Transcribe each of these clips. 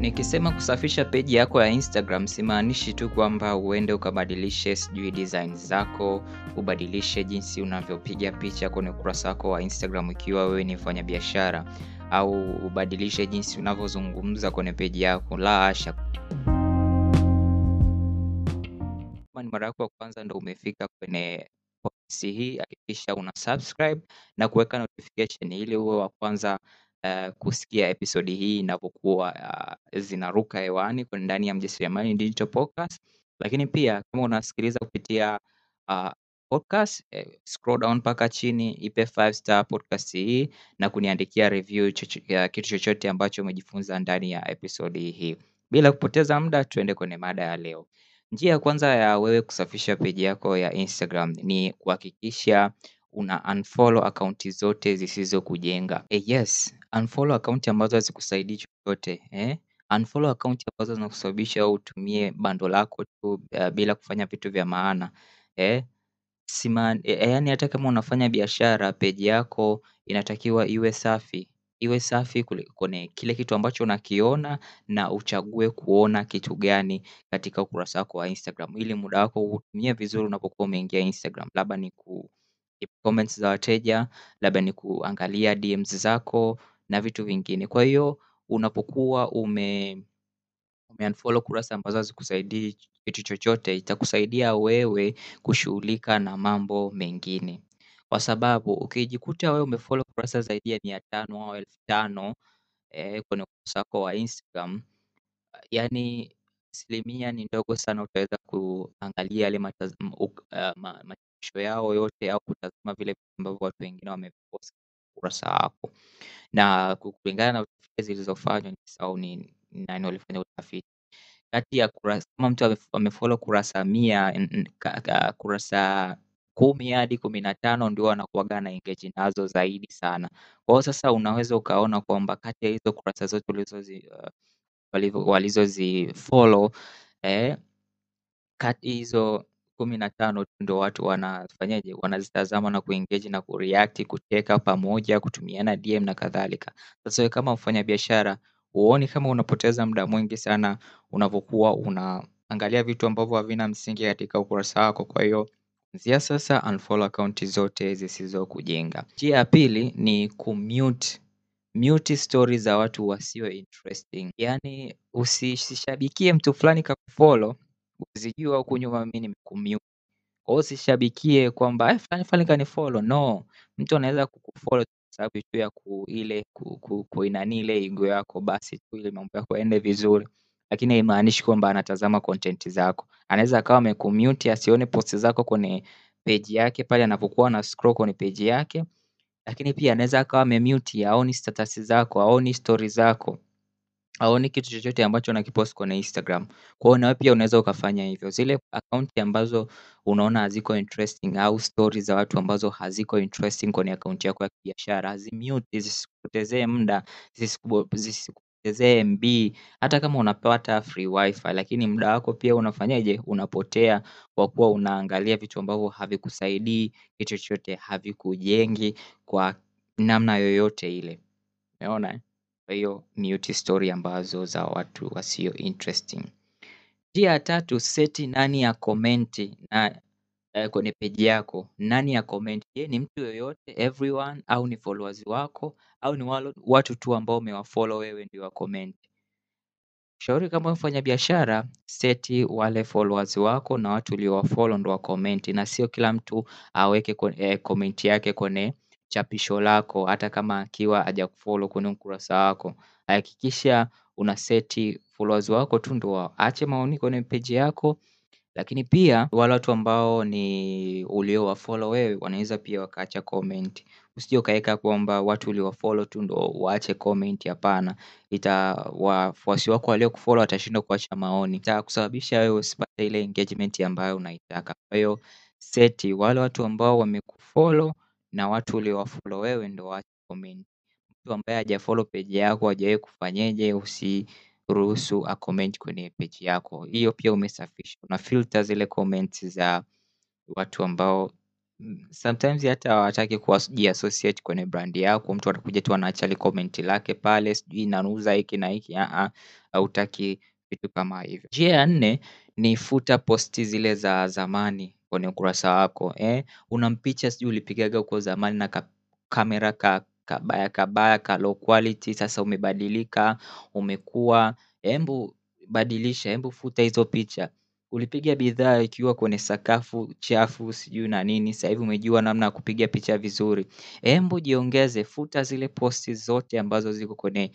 Nikisema kusafisha peji yako ya Instagram simaanishi tu kwamba uende ukabadilishe sijui design zako, ubadilishe jinsi unavyopiga picha kwenye ukurasa wako wa Instagram ikiwa wewe ni mfanyabiashara au ubadilishe jinsi unavyozungumza kwenye peji yako. La hasha. Ni mara yako ya kwanza ndo umefika kwenye podcast hii, hakikisha una subscribe na kuweka notification ili uwe wa kwanza uh, kusikia episodi hii inapokuwa uh, zinaruka hewani ndani ya Mjasiriamali Digital Podcast. Lakini pia kama unasikiliza kupitia uh, podcast eh, scroll down mpaka chini, ipe five star podcast hii na kuniandikia review chocho, ya kitu chochote ambacho umejifunza ndani ya episodi hii. Bila kupoteza muda, tuende kwenye mada ya leo. Njia ya kwanza ya wewe kusafisha peji yako ya Instagram ni kuhakikisha una unfollow akaunti zote zisizokujenga. Eh, yes, unfollow akaunti ambazo hazikusaidii chochote eh? Unfollow akaunti ambazo zinakusababisha utumie bando lako tu uh, bila kufanya vitu vya maana eh? Sima, eh, yaani hata kama unafanya biashara peji yako inatakiwa iwe safi iwe safi kwenye kile kitu ambacho unakiona na uchague kuona kitu gani katika ukurasa wako wa Instagram ili muda wako utumie vizuri unapokuwa umeingia Instagram, labda ni ku comments za wateja, labda ni kuangalia DMs zako na vitu vingine. Kwa hiyo unapokuwa ume umeunfollow kurasa ambazo hazikusaidii kitu chochote, itakusaidia wewe kushughulika na mambo mengine, kwa sababu ukijikuta wewe umefollow kurasa zaidi ya mia tano au elfu tano eh, kwenye ukurasa wako wa Instagram yani asilimia ni ndogo sana utaweza kuangalia yale mataz- m- uh, ma- yao yote au kutazama vile vitu ambavyo watu wengine wamepost kurasa wako na kulingana na utafiti zilizofanywa au ni ni nani walifanya utafiti. Kati ya kurasa kama mtu amef- amefollow kurasa mia kurasa kumi hadi kumi na tano ndio anakuwaga na engage nazo zaidi sana. Kwa hiyo sasa unaweza ukaona kwamba kati ya hizo kurasa zote ulizozi uh, walizozifollow eh, kati hizo kumi na tano ndo watu wanafanyaje wanazitazama na kuengage na kureact kucheka pamoja kutumiana DM na kadhalika. Sasa wewe kama mfanyabiashara huoni kama unapoteza muda mwingi sana unavyokuwa unaangalia vitu ambavyo havina msingi katika ukurasa wako. Kwa hiyo kuanzia sasa unfollow akaunti zote zisizokujenga. Njia ya pili ni kumute mute story za watu wasio interesting. Yaani usishabikie mtu fulani kakufollow ukizijua huku nyuma mimi nimekumute. Kwa hiyo usishabikie kwamba eh, fulani fulani kanifollow. No, mtu anaweza kukufollow sababu tu ya ku ile ku, ku, kuinani ile ego yako basi tu ili mambo yako yaende vizuri, lakini haimaanishi kwamba anatazama content zako. Anaweza akawa amekumute asione post zako kwenye page yake pale anapokuwa ana scroll kwenye page yake lakini pia anaweza akawa amemute haoni status zako, haoni story zako, haoni kitu chochote ambacho unakipost kwenye Instagram. Kwa hiyo nawe pia unaweza ukafanya hivyo. Zile akaunti ambazo unaona haziko interesting au stories za watu ambazo haziko interesting kwenye akaunti yako ya kibiashara, zimute zisikupotezee muda, zisikupotezee MB. Hata kama unapata free wifi, lakini muda wako pia unafanyaje? Unapotea kwa kuwa unaangalia vitu ambavyo havikusaidii kitu chochote, havikujengi kwa namna yoyote ile. Umeona? eh? Hiyo mute story ambazo za watu wasio interesting. Njia ya tatu, seti nani ya komenti na eh, kwenye peji yako. Nani ya komenti? Je, ni mtu yoyote, everyone au ni followers wako au ni watu tu ambao umewafollow wewe ndio wa. Shauri kama mfanya biashara, seti wale followers wako na watu uliowafollow ndo wa na sio kila mtu aweke komenti eh, yake kwenye chapisho lako, hata kama akiwa hajakufollow kwenye ukurasa wako. Hakikisha una seti followers wako tu ndo waache maoni kwenye page yako, lakini pia wale watu ambao ni uliowafollow wewe wanaweza pia wakaacha comment. Usije ukaweka kwamba watu uliowafollow tu ndio waache comment, hapana ita wafuasi wako waliokufollow watashindwa kuacha maoni, itakusababisha wewe usipate ile engagement ambayo unaitaka. Kwa hiyo seti wale watu ambao wamekufollow na watu uliowafollow wewe ndio waache comment. Mtu ambaye hajafollow page yako hajawahi kufanyeje, usiruhusu acomment kwenye page yako. Hiyo pia umesafisha, una filter zile comments za watu ambao sometimes hata hawataki kujiassociate kwenye brand yako. Mtu anakuja tu anaacha li comment lake pale, sijui nauza hiki na hiki, hautaki vitu kama hivyo. Njia ya nne ni futa posti zile za zamani kwenye ukurasa wako. Eh, una mpicha sijui ulipigaga huko zamani na kamera ka kabaya kabaya ka low quality, sasa umebadilika, umekuwa, embu badilisha, embu futa hizo picha. Ulipiga bidhaa ikiwa kwenye sakafu chafu sijui na nini, sasa hivi umejua namna ya kupiga picha vizuri. Embu jiongeze, futa zile posti zote ambazo ziko kwenye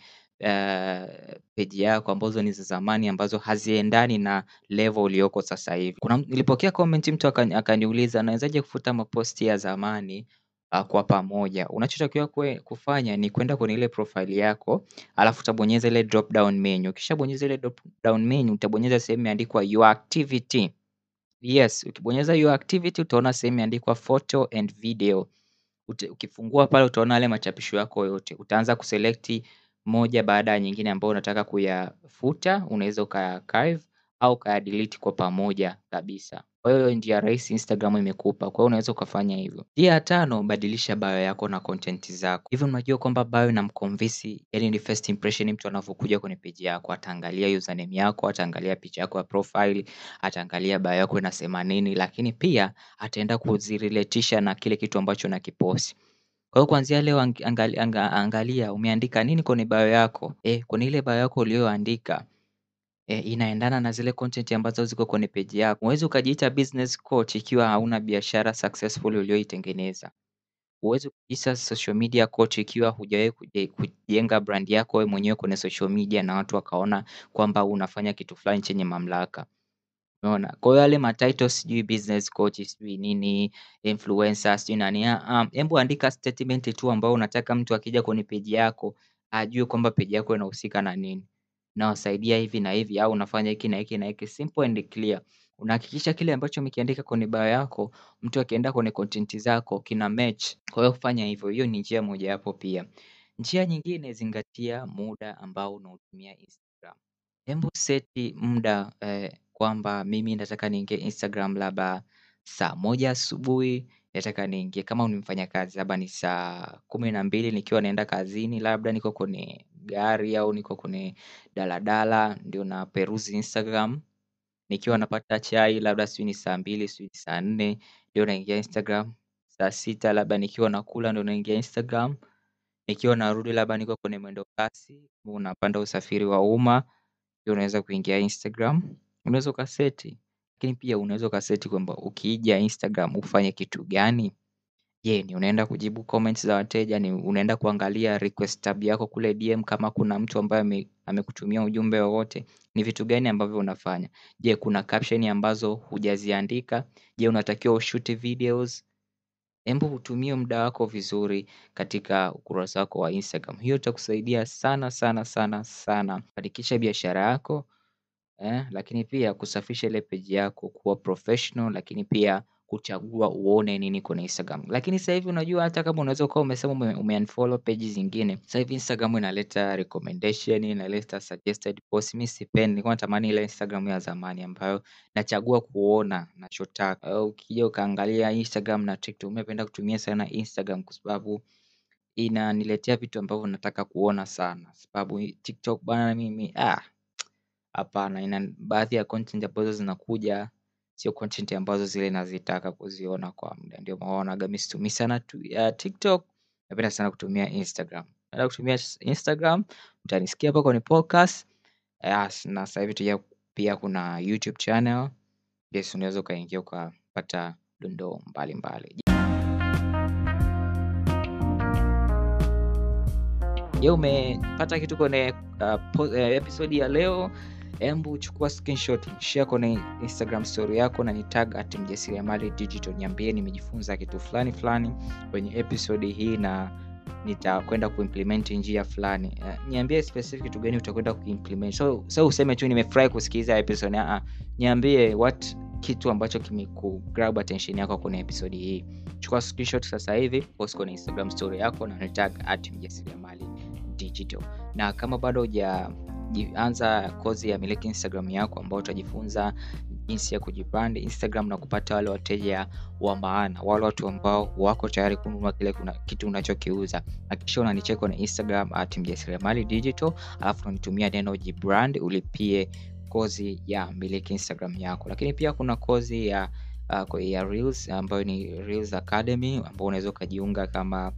peji yako ambazo ni za zamani ambazo haziendani na level ulioko sasa hivi. Kuna nilipokea comment mtu akaniuliza nawezaje kufuta maposti ya zamani kwa pamoja. Unachotakiwa kufanya ni kuenda kwenye ile profile yako, alafu utabonyeza ile drop down menu. Ukishabonyeza ile drop down menu, utabonyeza sehemu imeandikwa your activity. Yes, ukibonyeza your activity utaona sehemu imeandikwa photo and video. Ukifungua pale utaona yale machapisho yako yote. Utaanza kuselect moja baada ya nyingine ambayo unataka kuyafuta, unaweza ukaya-archive au ukaya-delete kwa pamoja kabisa. Kwa hiyo njia rahisi Instagram imekupa, kwa hiyo unaweza ukafanya hivyo. Njia ya tano, badilisha bio yako na content zako. Hivyo unajua kwamba bio inamconvince, yani ni first impression mtu anavyokuja kwenye page yako, ataangalia username yako, ataangalia picha yako ya profile, ataangalia bio yako inasema nini, lakini pia ataenda kuzirelatisha na kile kitu ambacho unakipost. Kwa hiyo kuanzia leo angalia umeandika nini kwenye bio yako. Kwenye ile bio yako uliyoandika inaendana na zile content ambazo ziko kwenye page yako. Huwezi ukajiita business coach ikiwa hauna biashara successful uliyoitengeneza. Huwezi kujiita social media coach ikiwa hujawahi kujenga brand yako wewe mwenyewe kwenye social media na watu wakaona kwamba unafanya kitu fulani chenye mamlaka. Unaona? Kwa hiyo yale matitle sijui business coach, sijui nini, influencer, sijui nani, hebu andika statement tu ambayo unataka mtu akija kwenye page yako, ajue kwamba page yako inahusika na nini. Nawasaidia hivi na hivi au unafanya hiki na hiki na hiki, simple and clear. Unahakikisha kile ambacho umekiandika kwenye bio yako, mtu akienda kwenye content zako kina match. Kwa hiyo fanya hivyo, hiyo ni njia mojawapo pia. Njia nyingine zingatia muda ambao unautumia Instagram. Hebu seti muda kwamba mimi nataka niingie Instagram labda saa moja asubuhi, nataka niingie kama ni mfanyakazi labda ni saa kumi na mbili nikiwa naenda kazini, labda niko kwenye gari au niko kwenye daladala, ndio naperuzi Instagram. Nikiwa napata chai labda sijui ni saa mbili, sijui ni saa nne, ndio naingia Instagram. Saa sita labda nikiwa nakula ndio naingia Instagram. Nikiwa narudi labda niko kwenye mwendo kasi, unapanda usafiri wa umma, ndio unaweza kuingia Instagram. Unaweza ukaseti, lakini pia unaweza ukaseti kwamba ukija Instagram ufanye kitu gani? Je, ni unaenda kujibu comments za wateja, ni unaenda kuangalia request tab yako kule DM kama kuna mtu ambaye amekutumia ujumbe wowote, ni vitu gani ambavyo unafanya? Je, kuna caption ambazo hujaziandika? Je, unatakiwa ushuti videos? Embu utumie muda wako vizuri katika ukurasa wako wa Instagram. Hiyo itakusaidia sana sana sana sana kufanikisha biashara yako, lakini pia kusafisha ile page yako kuwa professional, lakini pia kuchagua uone nini kwenye Instagram. Lakini sasa hivi unajua hata kama unaweza ukawa umesema umeunfollow page zingine, sasa hivi Instagram inaleta recommendation, inaleta suggested post. Mimi sipendi, nilikuwa natamani ile Instagram ya zamani ambayo nachagua kuona nachotaka. Ukija ukaangalia Instagram na TikTok, mimi napenda kutumia sana Instagram kwa sababu inaniletea vitu ambavyo nataka kuona sana. Sababu TikTok bana mimi hapana, ina baadhi ya content ambazo zinakuja sio content ambazo zile nazitaka kuziona kwa muda. Ndio maana unaonaga situmii sana TikTok, napenda sana kutumia Instagram. Napenda kutumia Instagram, utanisikia hapa kwenye podcast. Na sasa hivi pia kuna YouTube channel. Yes, unaweza ukaingia ukapata dondoo mbalimbali. Je, umepata kitu kwenye episode ya leo? Embu chukua screenshot, share kwenye Instagram story yako na nitag at mjasiriamali digital. Niambie nimejifunza kitu fulani fulani kwenye episodi hii na nitakwenda kuimplement njia fulani. Niambie specific kitu gani utakwenda kuimplement. So, so useme tu nimefurahi kusikiliza episode. Niambie what kitu ambacho kimeku-grab attention yako kwenye episodi hii. Chukua screenshot sasa hivi, post kwenye Instagram story yako na nitag at mjasiriamali digital. Na kama bado huja anza kozi ya miliki Instagram yako ambao utajifunza jinsi ya kujibrand Instagram na kupata wale wateja wa maana, wale watu ambao wako tayari kununua kile kuna, kitu unachokiuza. Hakikisha unanicheka na Instagram at mjasiriamali digital, alafu unanitumia neno jibrand ulipie kozi ya miliki Instagram yako. Lakini pia kuna kozi ya uh, ya Reels ambayo ni Reels Academy ambao unaweza ukajiunga kama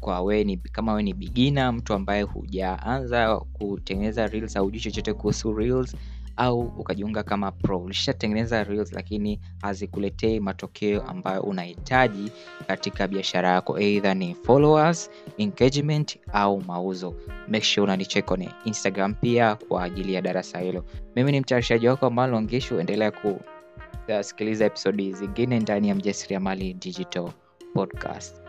kwa we ni kama we ni beginner, mtu ambaye hujaanza kutengeneza reels au hujui chochote kuhusu reels, au ukajiunga kama pro, ulishatengeneza reels lakini hazikuletei matokeo ambayo unahitaji katika biashara yako, either ni followers, engagement au mauzo. Make sure unanicheck kwenye Instagram pia kwa ajili ya darasa hilo. Mimi ni mtayarishaji wako Marlon endelea kusikiliza episodi zingine ndani ya Mjasiriamali Digital Podcast.